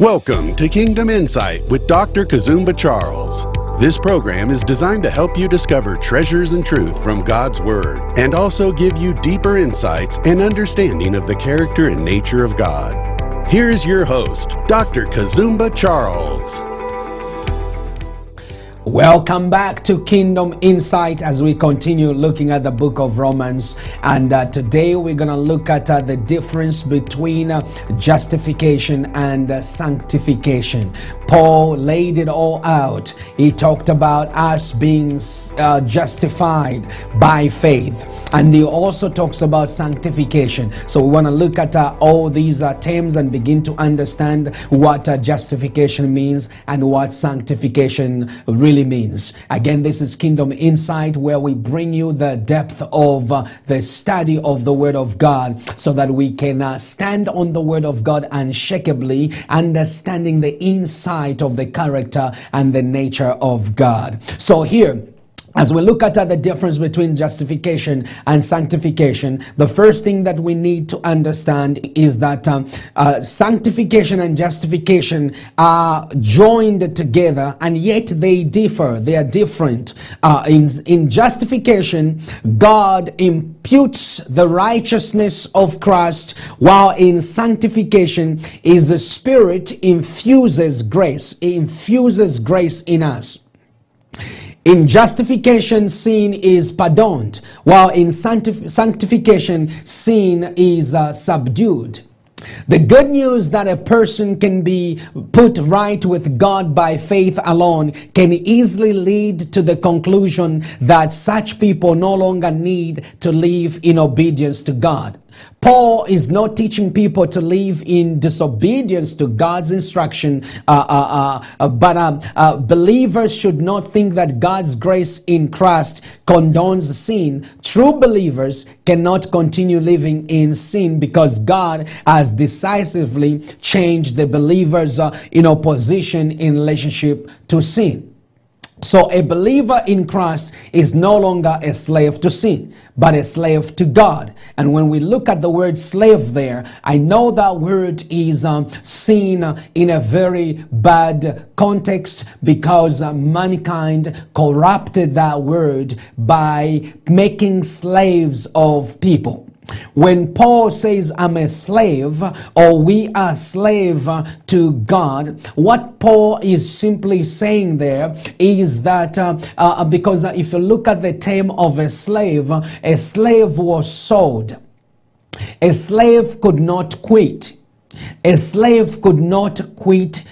Welcome to Kingdom Insight with Dr. Kazumba Charles. This program is designed to help you discover treasures and truth from God's Word and also give you deeper insights and understanding of the character and nature of God. Here is your host, Dr. Kazumba Charles. Welcome back to Kingdom Insight as we continue looking at the book of Romans. And uh, today we're going to look at uh, the difference between uh, justification and uh, sanctification. Paul laid it all out. He talked about us being uh, justified by faith. And he also talks about sanctification. So we want to look at uh, all these terms and begin to understand what justification means and what sanctification really really means. Again, this is Kingdom Insight where we bring you the depth of uh, the study of the Word of God so that we can uh, stand on the Word of God unshakably, understanding the insight of the character and the nature of God. So here, as we look at the difference between justification and sanctification, the first thing that we need to understand is that um, uh, sanctification and justification are joined together and yet they differ. They are different. Uh, in, in justification, God imputes the righteousness of Christ, while in sanctification is the Spirit infuses grace. It infuses grace in us. In justification, sin is pardoned, while in sanctif- sanctification, sin is uh, subdued. The good news that a person can be put right with God by faith alone can easily lead to the conclusion that such people no longer need to live in obedience to God. Paul is not teaching people to live in disobedience to God's instruction, uh, uh, uh, but um, uh, believers should not think that God's grace in Christ condones sin. True believers cannot continue living in sin because God has decisively changed the believer's uh, in opposition in relationship to sin. So a believer in Christ is no longer a slave to sin, but a slave to God. And when we look at the word slave there, I know that word is um, seen in a very bad context because uh, mankind corrupted that word by making slaves of people. When Paul says, I'm a slave, or we are slave to God, what Paul is simply saying there is that uh, uh, because if you look at the term of a slave, a slave was sold. A slave could not quit. A slave could not quit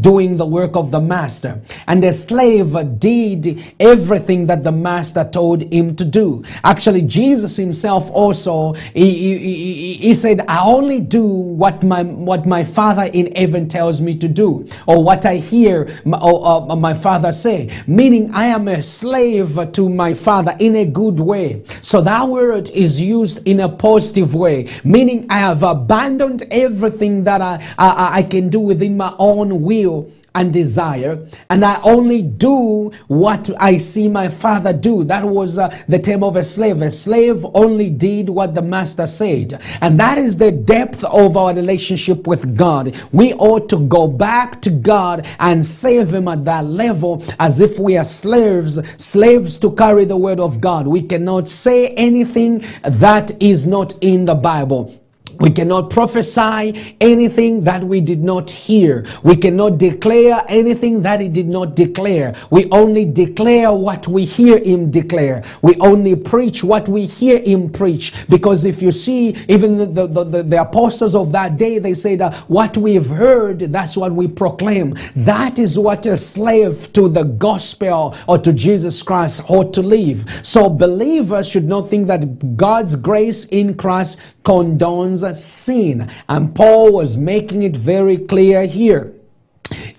doing the work of the master. And the slave did everything that the master told him to do. Actually, Jesus himself also, he, he, he, said, I only do what my, what my father in heaven tells me to do, or what I hear my, or, my father say. Meaning, I am a slave to my father in a good way. So that word is used in a positive way, meaning I have abandoned everything that I, I, I can do within my own will and desire, and I only do what I see my father do. That was uh, the term of a slave. A slave only did what the master said, and that is the depth of our relationship with God. We ought to go back to God and save Him at that level as if we are slaves, slaves to carry the word of God. We cannot say anything that is not in the Bible. We cannot prophesy anything that we did not hear. We cannot declare anything that he did not declare. We only declare what we hear him declare. We only preach what we hear him preach. Because if you see, even the, the, the, the apostles of that day, they said, uh, What we've heard, that's what we proclaim. That is what a slave to the gospel or to Jesus Christ ought to live. So believers should not think that God's grace in Christ condones sin. And Paul was making it very clear here.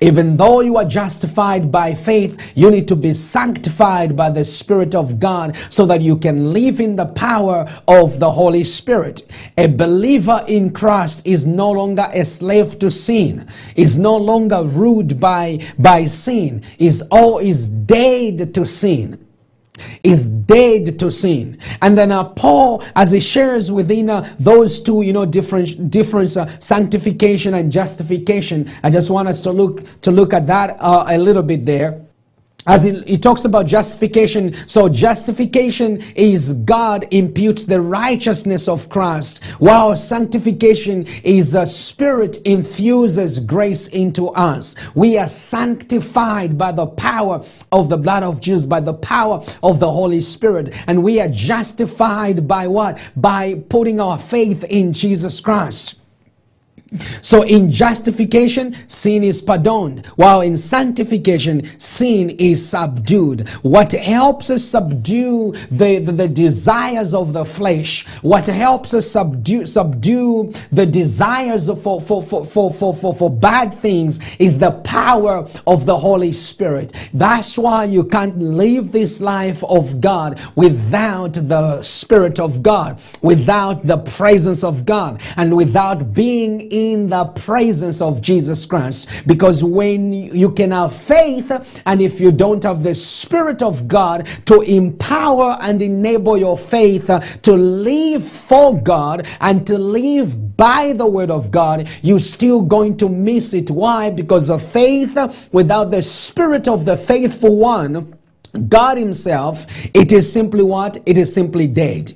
Even though you are justified by faith, you need to be sanctified by the Spirit of God so that you can live in the power of the Holy Spirit. A believer in Christ is no longer a slave to sin, is no longer ruled by, by sin, is all is dead to sin. Is dead to sin. And then uh, paul as he shares within uh, those two you know different difference uh, sanctification and justification i just want us to look to look at that uh, a little bit there as he, he, talks about justification so justification is god imputes the righteousness of christ while sanctification is a spirit infuses grace into us. We are sanctified by the power of the blood of jesus by the power of the holy spirit and we are justified by what? By putting our faith in jesus christ so in justification, sin is pardoned, while in sanctification, sin is subdued. What helps us subdue the, the, the, desires of the flesh, what helps us subdue, subdue the desires for, for, for, for, for, for, for bad things is the power of the Holy Spirit. That's why you can't live this life of God without the Spirit of God, without the presence of God, and without being in in the presence of Jesus Christ. Because when you can have faith, and if you don't have the Spirit of God to empower and enable your faith to live for God and to live by the Word of God, you're still going to miss it. Why? Because of faith without the Spirit of the faithful one. God Himself, it is simply what? It is simply dead.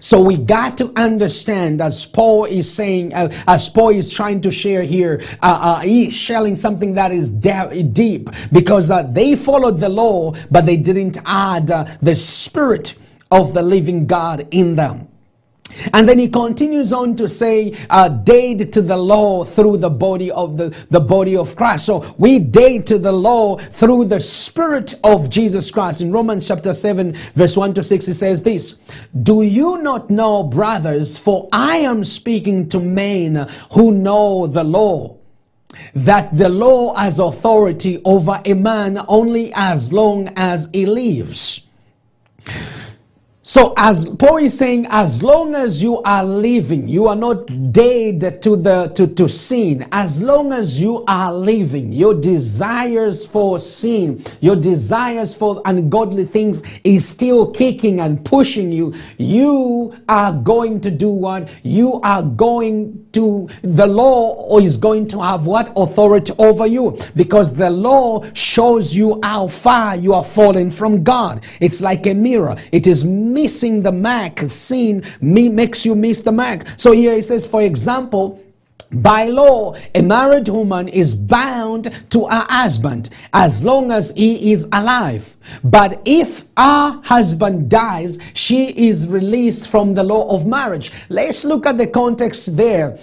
So we got to understand, as Paul is saying, uh, as Paul is trying to share here, uh, uh, he's sharing something that is de- deep because uh, they followed the law, but they didn't add uh, the spirit of the living God in them. And then he continues on to say, uh, dead to the law through the body of the, the body of Christ. So we dead to the law through the spirit of Jesus Christ. In Romans chapter 7, verse 1 to 6, he says this Do you not know, brothers, for I am speaking to men who know the law, that the law has authority over a man only as long as he lives. So as Paul is saying, as long as you are living, you are not dead to the to, to sin. As long as you are living, your desires for sin, your desires for ungodly things is still kicking and pushing you. You are going to do what? You are going to the law is going to have what authority over you because the law shows you how far you are falling from God. It's like a mirror. It is missing the mark. Sin makes you miss the mark. So here it says, for example, by law, a married woman is bound to her husband as long as he is alive. But if her husband dies, she is released from the law of marriage. Let's look at the context there.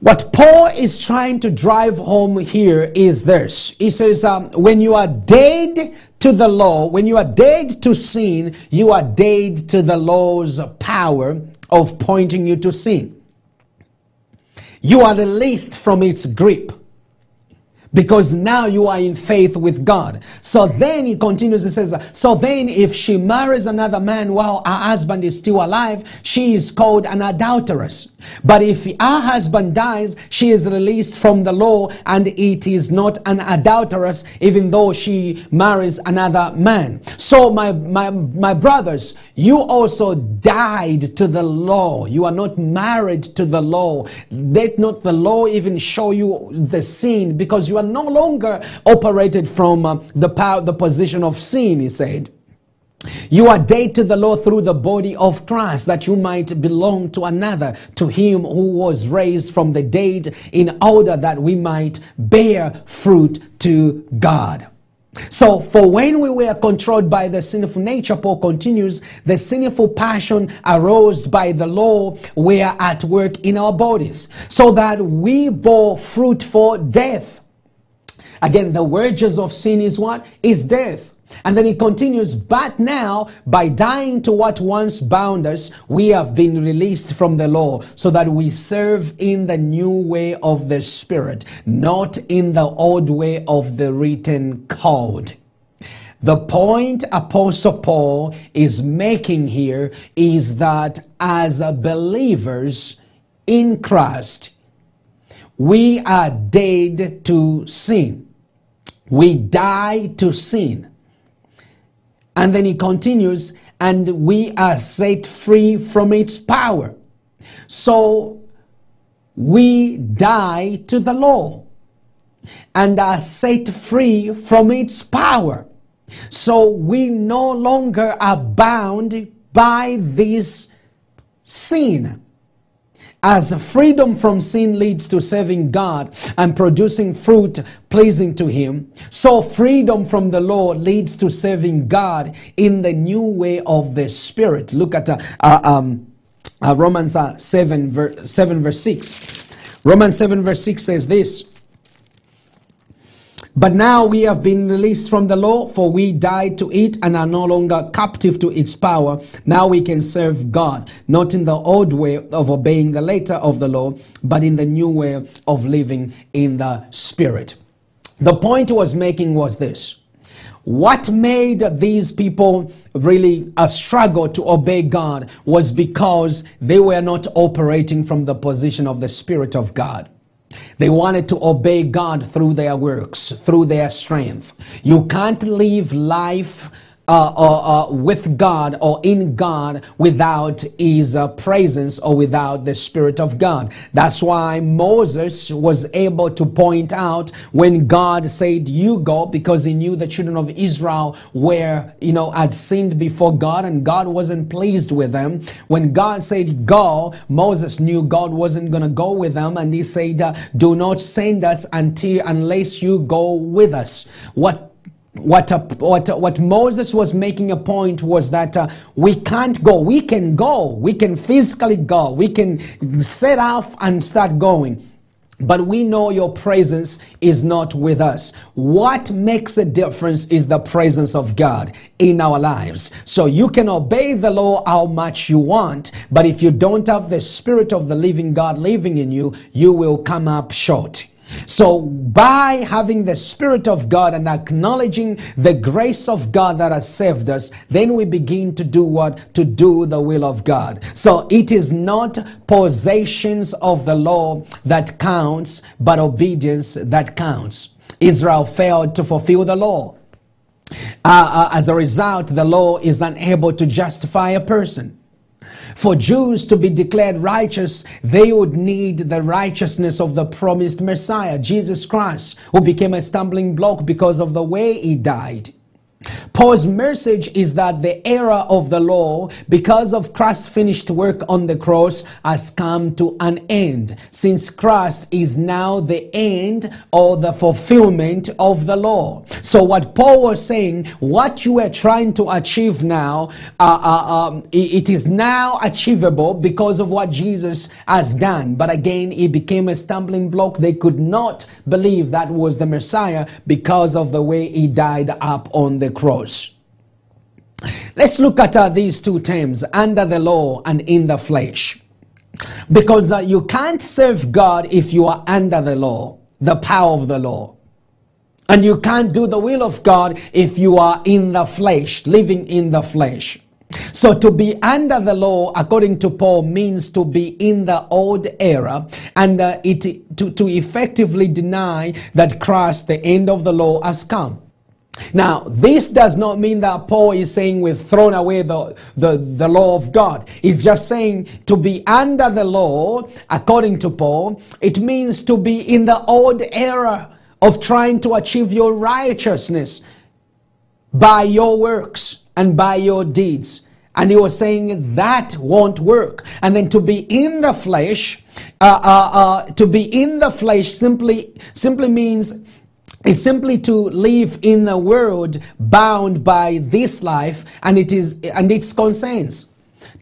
What Paul is trying to drive home here is this. He says, um, when you are dead to the law, when you are dead to sin, you are dead to the law's power of pointing you to sin. You are released from its grip because now you are in faith with God. So then he continues and says, So then if she marries another man while her husband is still alive, she is called an adulteress. But if her husband dies, she is released from the law and it is not an adulteress, even though she marries another man. So, my, my, my brothers, you also died to the law. You are not married to the law. Let not the law even show you the sin because you are no longer operated from uh, the power, the position of sin, he said. You are dead to the law through the body of Christ that you might belong to another, to him who was raised from the dead in order that we might bear fruit to God. So, for when we were controlled by the sinful nature, Paul continues, the sinful passion aroused by the law were at work in our bodies, so that we bore fruit for death. Again, the wages of sin is what? Is death. And then he continues, but now, by dying to what once bound us, we have been released from the law, so that we serve in the new way of the Spirit, not in the old way of the written code. The point Apostle Paul is making here is that as believers in Christ, we are dead to sin. We die to sin And then he continues, and we are set free from its power. So we die to the law and are set free from its power. So we no longer are bound by this sin. As freedom from sin leads to serving God and producing fruit pleasing to Him, so freedom from the law leads to serving God in the new way of the Spirit. Look at uh, uh, um, uh, Romans uh, 7, ver- 7, verse 6. Romans 7, verse 6 says this. But now we have been released from the law, for we died to it and are no longer captive to its power. Now we can serve God, not in the old way of obeying the letter of the law, but in the new way of living in the Spirit. The point he was making was this. What made these people really a struggle to obey God was because they were not operating from the position of the Spirit of God. They wanted to obey God through their works, through their strength. You can't live life uh, uh, uh, with God or in God without His uh, presence or without the Spirit of God. That's why Moses was able to point out when God said, You go, because he knew the children of Israel were, you know, had sinned before God and God wasn't pleased with them. When God said, Go, Moses knew God wasn't going to go with them and he said, Do not send us until unless you go with us. What what, what, what Moses was making a point was that uh, we can't go. We can go. We can physically go. We can set off and start going. But we know your presence is not with us. What makes a difference is the presence of God in our lives. So you can obey the law how much you want, but if you don't have the Spirit of the living God living in you, you will come up short. So, by having the Spirit of God and acknowledging the grace of God that has saved us, then we begin to do what? To do the will of God. So, it is not possessions of the law that counts, but obedience that counts. Israel failed to fulfill the law. Uh, uh, as a result, the law is unable to justify a person. For Jews to be declared righteous, they would need the righteousness of the promised Messiah, Jesus Christ, who became a stumbling block because of the way he died. Paul's message is that the era of the law, because of Christ's finished work on the cross, has come to an end, since Christ is now the end or the fulfillment of the law. So, what Paul was saying, what you are trying to achieve now, uh, uh, um, it is now achievable because of what Jesus has done. But again, it became a stumbling block. They could not believe that was the Messiah because of the way he died up on the cross. Let's look at uh, these two terms under the law and in the flesh. Because uh, you can't serve God if you are under the law, the power of the law. And you can't do the will of God if you are in the flesh, living in the flesh. So to be under the law, according to Paul, means to be in the old era and uh, it to, to effectively deny that Christ, the end of the law, has come. Now, this does not mean that Paul is saying we've thrown away the, the, the law of God. It's just saying to be under the law, according to Paul, it means to be in the old era of trying to achieve your righteousness by your works and by your deeds. And he was saying that won't work. And then to be in the flesh, uh, uh, uh, to be in the flesh simply simply means is simply to live in a world bound by this life and it is and its concerns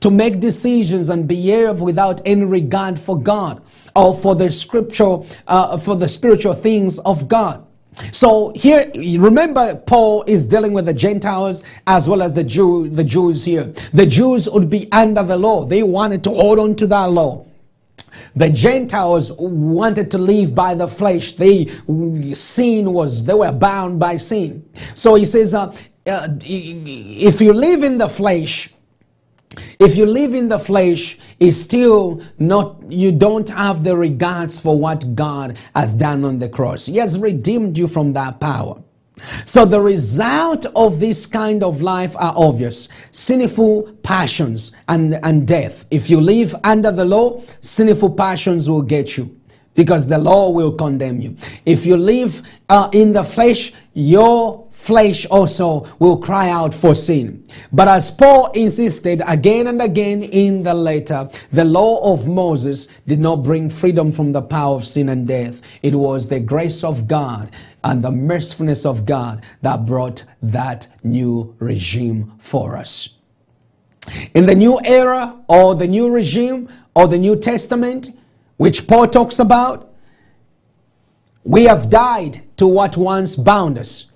to make decisions and behave without any regard for God or for the scripture uh, for the spiritual things of God. So here, remember, Paul is dealing with the Gentiles as well as the Jew, the Jews here. The Jews would be under the law; they wanted to hold on to that law. The Gentiles wanted to live by the flesh. They sin was they were bound by sin. So he says, uh, uh, if you live in the flesh, if you live in the flesh, is still not, you don't have the regards for what God has done on the cross. He has redeemed you from that power. So the result of this kind of life are obvious. Sinful passions and, and death. If you live under the law, sinful passions will get you because the law will condemn you. If you live uh, in the flesh, your flesh also will cry out for sin. But as Paul insisted again and again in the letter, the law of Moses did not bring freedom from the power of sin and death. It was the grace of God and the mercifulness of God that brought that new regime for us. In the new era or the new regime or the New Testament, which Paul talks about, we have died to what once bound us.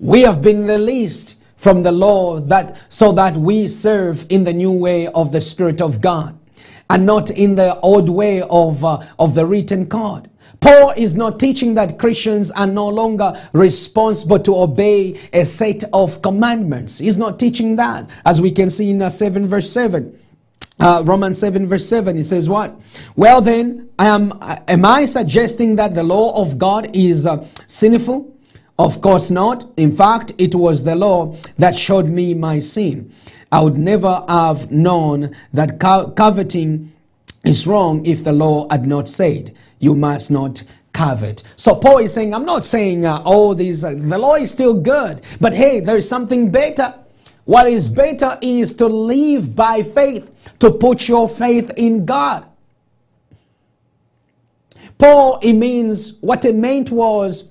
We have been released from the law that so that we serve in the new way of the Spirit of God and not in the old way of, uh, of the written code. Paul is not teaching that Christians are no longer responsible to obey a set of commandments. He's not teaching that, as we can see in uh, 7 verse 7. Uh, Romans 7 verse 7, he says what? Well then, am, am I suggesting that the law of God is uh, sinful? Of course not. In fact, it was the law that showed me my sin. I would never have known that co- coveting is wrong if the law had not said, you must not covet. So Paul is saying, I'm not saying, uh, oh, these, uh, the law is still good, but hey, there is something better. What is better is to live by faith, to put your faith in God. Paul, it means, what it meant was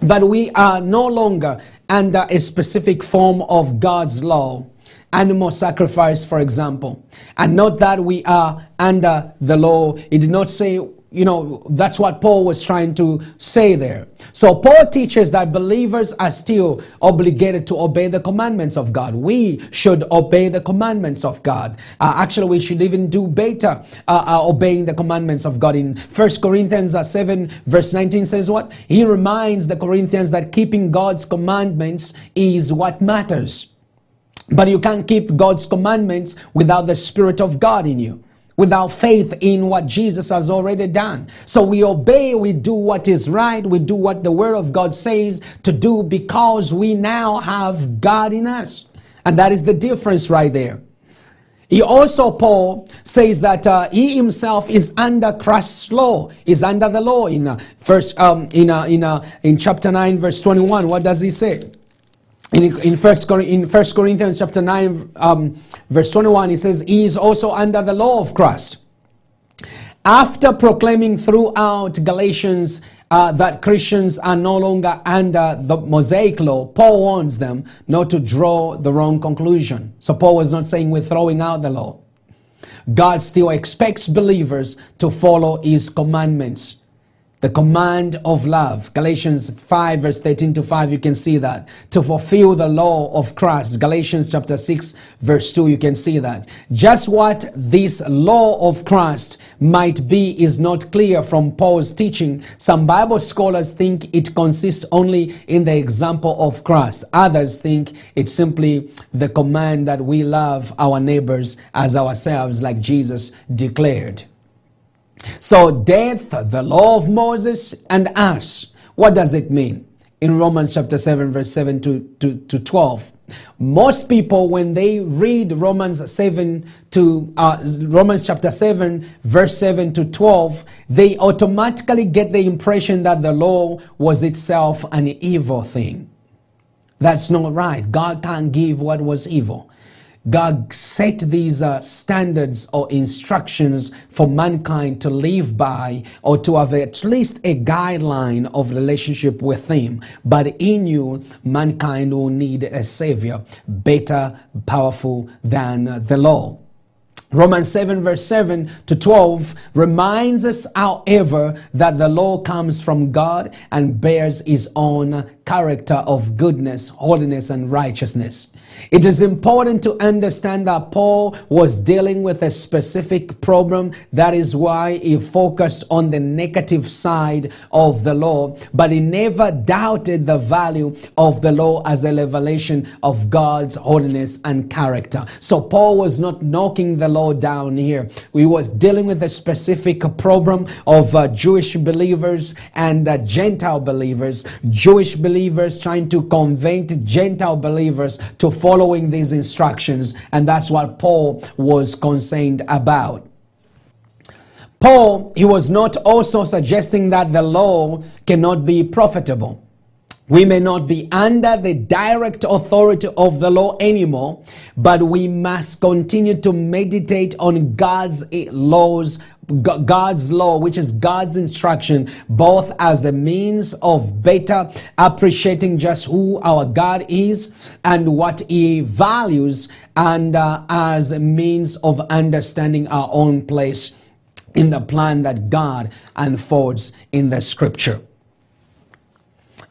that we are no longer under a specific form of God's law, animal sacrifice, for example, and not that we are under the law. It did not say you know, that's what Paul was trying to say there. So Paul teaches that believers are still obligated to obey the commandments of God. We should obey the commandments of God. Uh, actually, we should even do better uh, uh, obeying the commandments of God. In 1 Corinthians uh, 7 verse 19 says what? He reminds the Corinthians that keeping God's commandments is what matters. But you can't keep God's commandments without the Spirit of God in you without faith in what Jesus has already done. So we obey, we do what is right, we do what the Word of God says to do because we now have God in us. And that is the difference right there. He also, Paul says that uh, he himself is under Christ's law, is under the law in uh, first um, in uh, in uh, in chapter nine, verse twenty-one. What does he say? In, in first in first corinthians chapter 9 um, verse 21 it says he is also under the law of christ after proclaiming throughout galatians uh, that christians are no longer under the mosaic law. Paul warns them not to draw the wrong conclusion. So paul was not saying we're throwing out the law. God still expects believers to follow his commandments the command of love. Galatians 5 verse 13 to 5 you can see that. To fulfill the law of christ. Galatians chapter 6 verse 2 you can see that. Just what this law of christ might be is not clear from paul's teaching. Some bible scholars think it consists only in the example of christ. Others think it's simply the command that we love our neighbors as ourselves like jesus declared so, death, the law of Moses, and us. What does it mean? In Romans chapter 7, verse 7 to, to, to 12. Most people, when they read Romans 7 to uh, Romans chapter 7, verse 7 to 12, they automatically get the impression that the law was itself an evil thing. That's not right. God can't give what was evil. God set these uh, standards or instructions for mankind to live by or to have at least a guideline of relationship with Him. But in you, mankind will need a Savior better, powerful than the law. Romans 7, verse 7 to 12 reminds us, however, that the law comes from God and bears His own character of goodness, holiness, and righteousness. It is important to understand that Paul was dealing with a specific problem. That is why he focused on the negative side of the law, but he never doubted the value of the law as a revelation of God's holiness and character. So Paul was not knocking the law down here. He was dealing with a specific problem of uh, Jewish believers and uh, Gentile believers. Jewish believers trying to convert Gentile believers to following these instructions, and that's what Paul was concerned about. Paul, he was not also suggesting that the law cannot be profitable. We may not be under the direct authority of the law anymore, but we must continue to meditate on God's laws, God's law, which is God's instruction, both as a means of better appreciating just who our God is and what He values, and uh, as a means of understanding our own place in the plan that God unfolds in the scripture.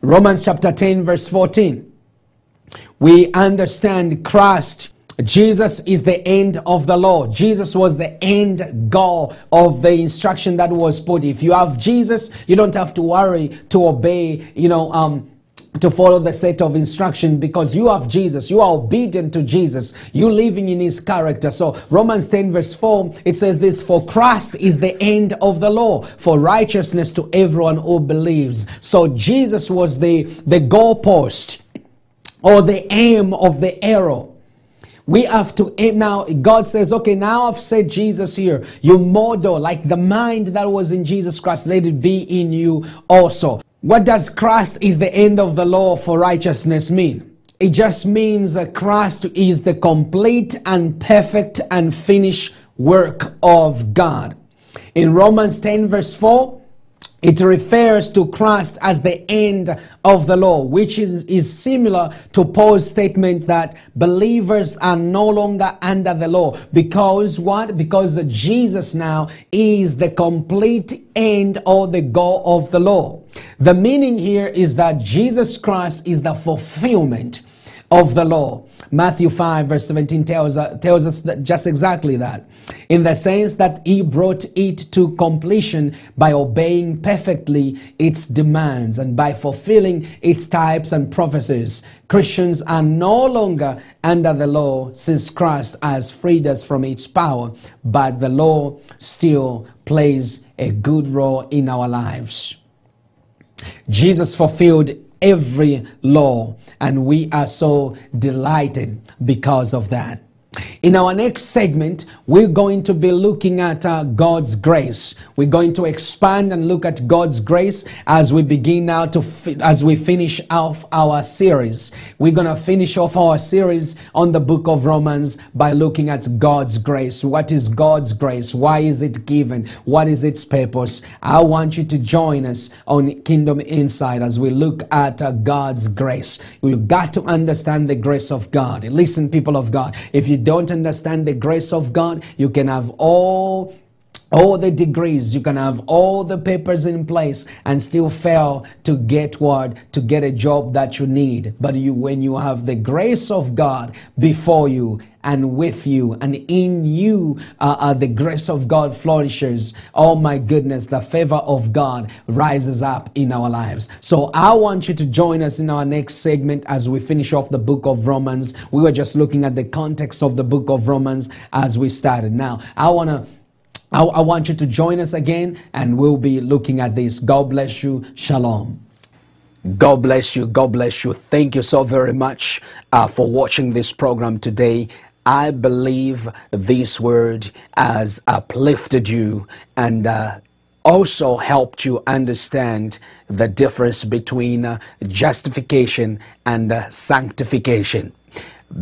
Romans chapter 10, verse 14. We understand Christ. Jesus is the end of the law. Jesus was the end goal of the instruction that was put. If you have Jesus, you don't have to worry to obey, you know, um, to follow the set of instruction because you have Jesus. You are obedient to Jesus. You living in his character. So Romans 10 verse 4, it says this, for Christ is the end of the law for righteousness to everyone who believes. So Jesus was the, the goalpost or the aim of the arrow. We have to eh, now. God says, okay, now I've said Jesus here. You model like the mind that was in Jesus Christ. Let it be in you also. What does Christ is the end of the law for righteousness mean? It just means that Christ is the complete and perfect and finished work of God. In Romans 10 verse 4, it refers to Christ as the end of the law, which is, is similar to Paul's statement that believers are no longer under the law. Because what? Because Jesus now is the complete end or the goal of the law. The meaning here is that Jesus Christ is the fulfillment of the law. Matthew 5 verse 17 tells, uh, tells us that just exactly that. In the sense that he brought it to completion by obeying perfectly its demands and by fulfilling its types and prophecies. Christians are no longer under the law since Christ has freed us from its power, but the law still plays a good role in our lives. Jesus fulfilled every law, and we are so delighted because of that. In our next segment, we're going to be looking at uh, God's grace. We're going to expand and look at God's grace as we begin now to fi- as we finish off our series. We're going to finish off our series on the book of Romans by looking at God's grace. What is God's grace? Why is it given? What is its purpose? I want you to join us on Kingdom Insight as we look at uh, God's grace. We've got to understand the grace of God. Listen, people of God, if you don't understand the grace of God, you can have all all the degrees you can have all the papers in place and still fail to get what to get a job that you need. But you when you have the grace of god before you and with you and in you uh, uh, the grace of god flourishes oh my goodness the favor of god rises up in our lives. So i want you to join us in our next segment as we finish off the book of romans. We were just looking at the context of the book of romans as we started. Now i want to I, I want you to join us again and we'll be looking at this. God bless you. Shalom. God bless you. God bless you. Thank you so very much uh, for watching this program today. I believe this word has uplifted you and uh, also helped you understand the difference between uh, justification and uh, sanctification.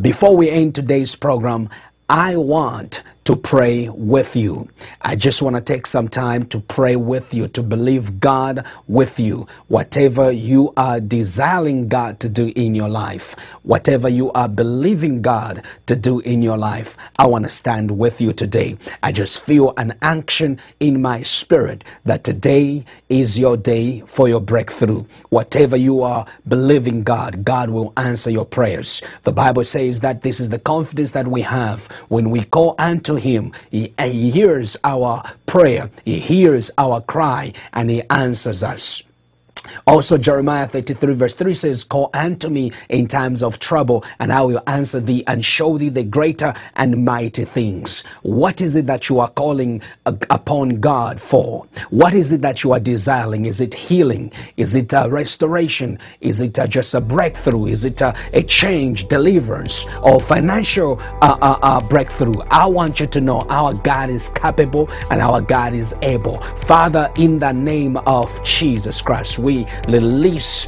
Before we end today's program, I want to pray with you. I just want to take some time to pray with you, to believe God with you. Whatever you are desiring God to do in your life, whatever you are believing God to do in your life, I want to stand with you today. I just feel an unction in my spirit that today is your day for your breakthrough. Whatever you are believing God, God will answer your prayers. The Bible says that this is the confidence that we have when we call unto Him. He, he hears our prayer, He hears our cry, and He answers us. Also, Jeremiah 33, verse 3 says, Call unto me in times of trouble, and I will answer thee and show thee the greater and mighty things. What is it that you are calling upon God for? What is it that you are desiring? Is it healing? Is it a restoration? Is it a, just a breakthrough? Is it a, a change, deliverance, or financial uh, uh, uh, breakthrough? I want you to know our God is capable and our God is able. Father, in the name of Jesus Christ, we release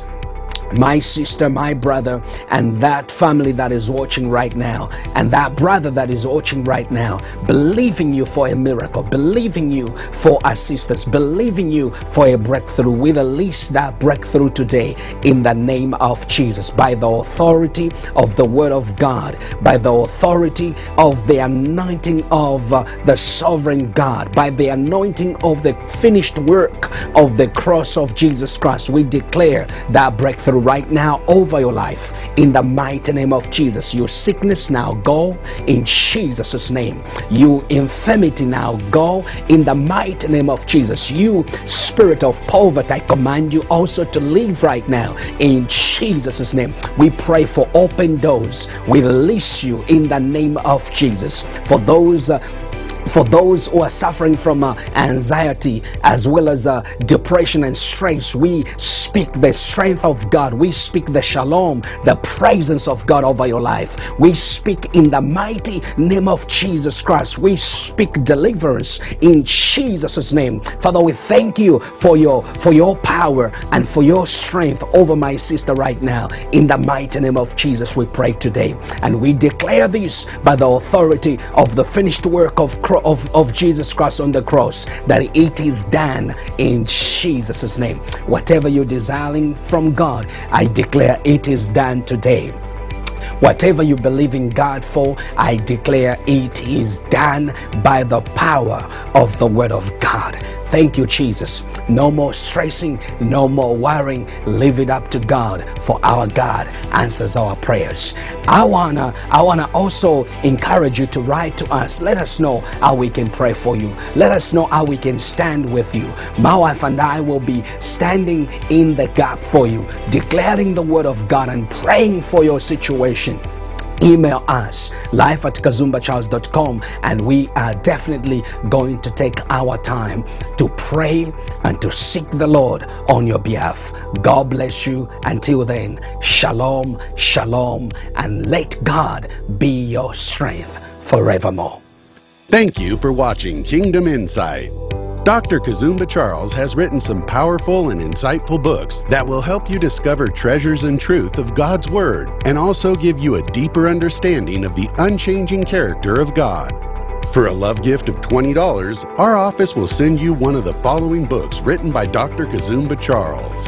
my sister, my brother, and that family that is watching right now, and that brother that is watching right now, believing you for a miracle, believing you for assistance, believing you for a breakthrough. We release that breakthrough today in the name of Jesus by the authority of the Word of God, by the authority of the anointing of uh, the sovereign God, by the anointing of the finished work of the cross of Jesus Christ. We declare that breakthrough right now over your life in the mighty name of Jesus. Your sickness now go in Jesus' name. You infirmity now go in the mighty name of Jesus. You spirit of poverty, I command you also to leave right now in Jesus' name. We pray for open doors. We release you in the name of Jesus. For those uh, for those who are suffering from uh, anxiety as well as uh, depression and stress, we speak the strength of God. We speak the shalom, the presence of God over your life. We speak in the mighty name of Jesus Christ. We speak deliverance in Jesus' name. Father, we thank you for your for your power and for your strength over my sister right now. In the mighty name of Jesus, we pray today. And we declare this by the authority of the finished work of Christ of, of Jesus Christ on the cross that it is done in Jesus' name. Whatever you're desiring from God, I declare it is done today. Whatever you believe in God for, I declare it is done by the power of the Word of God. Thank you, Jesus. No more stressing, no more worrying. Leave it up to God, for our God answers our prayers. I wanna, I wanna also encourage you to write to us. Let us know how we can pray for you. Let us know how we can stand with you. My wife and I will be standing in the gap for you, declaring the word of God and praying for your situation email us life at and we are definitely going to take our time to pray and to seek the lord on your behalf. God bless you. Until then shalom shalom and let god be your strength forevermore. Thank you for watching Kingdom Insight. Dr. Kazumba Charles has written some powerful and insightful books that will help you discover treasures and truth of God's Word and also give you a deeper understanding of the unchanging character of God. For a love gift of $20, our office will send you one of the following books written by Dr. Kazumba Charles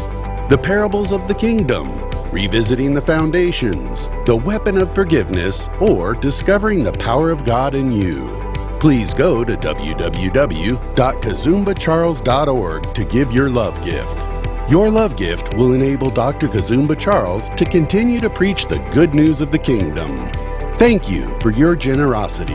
The Parables of the Kingdom, Revisiting the Foundations, The Weapon of Forgiveness, or Discovering the Power of God in You. Please go to www.kazumbacharles.org to give your love gift. Your love gift will enable Dr. Kazumba Charles to continue to preach the good news of the kingdom. Thank you for your generosity.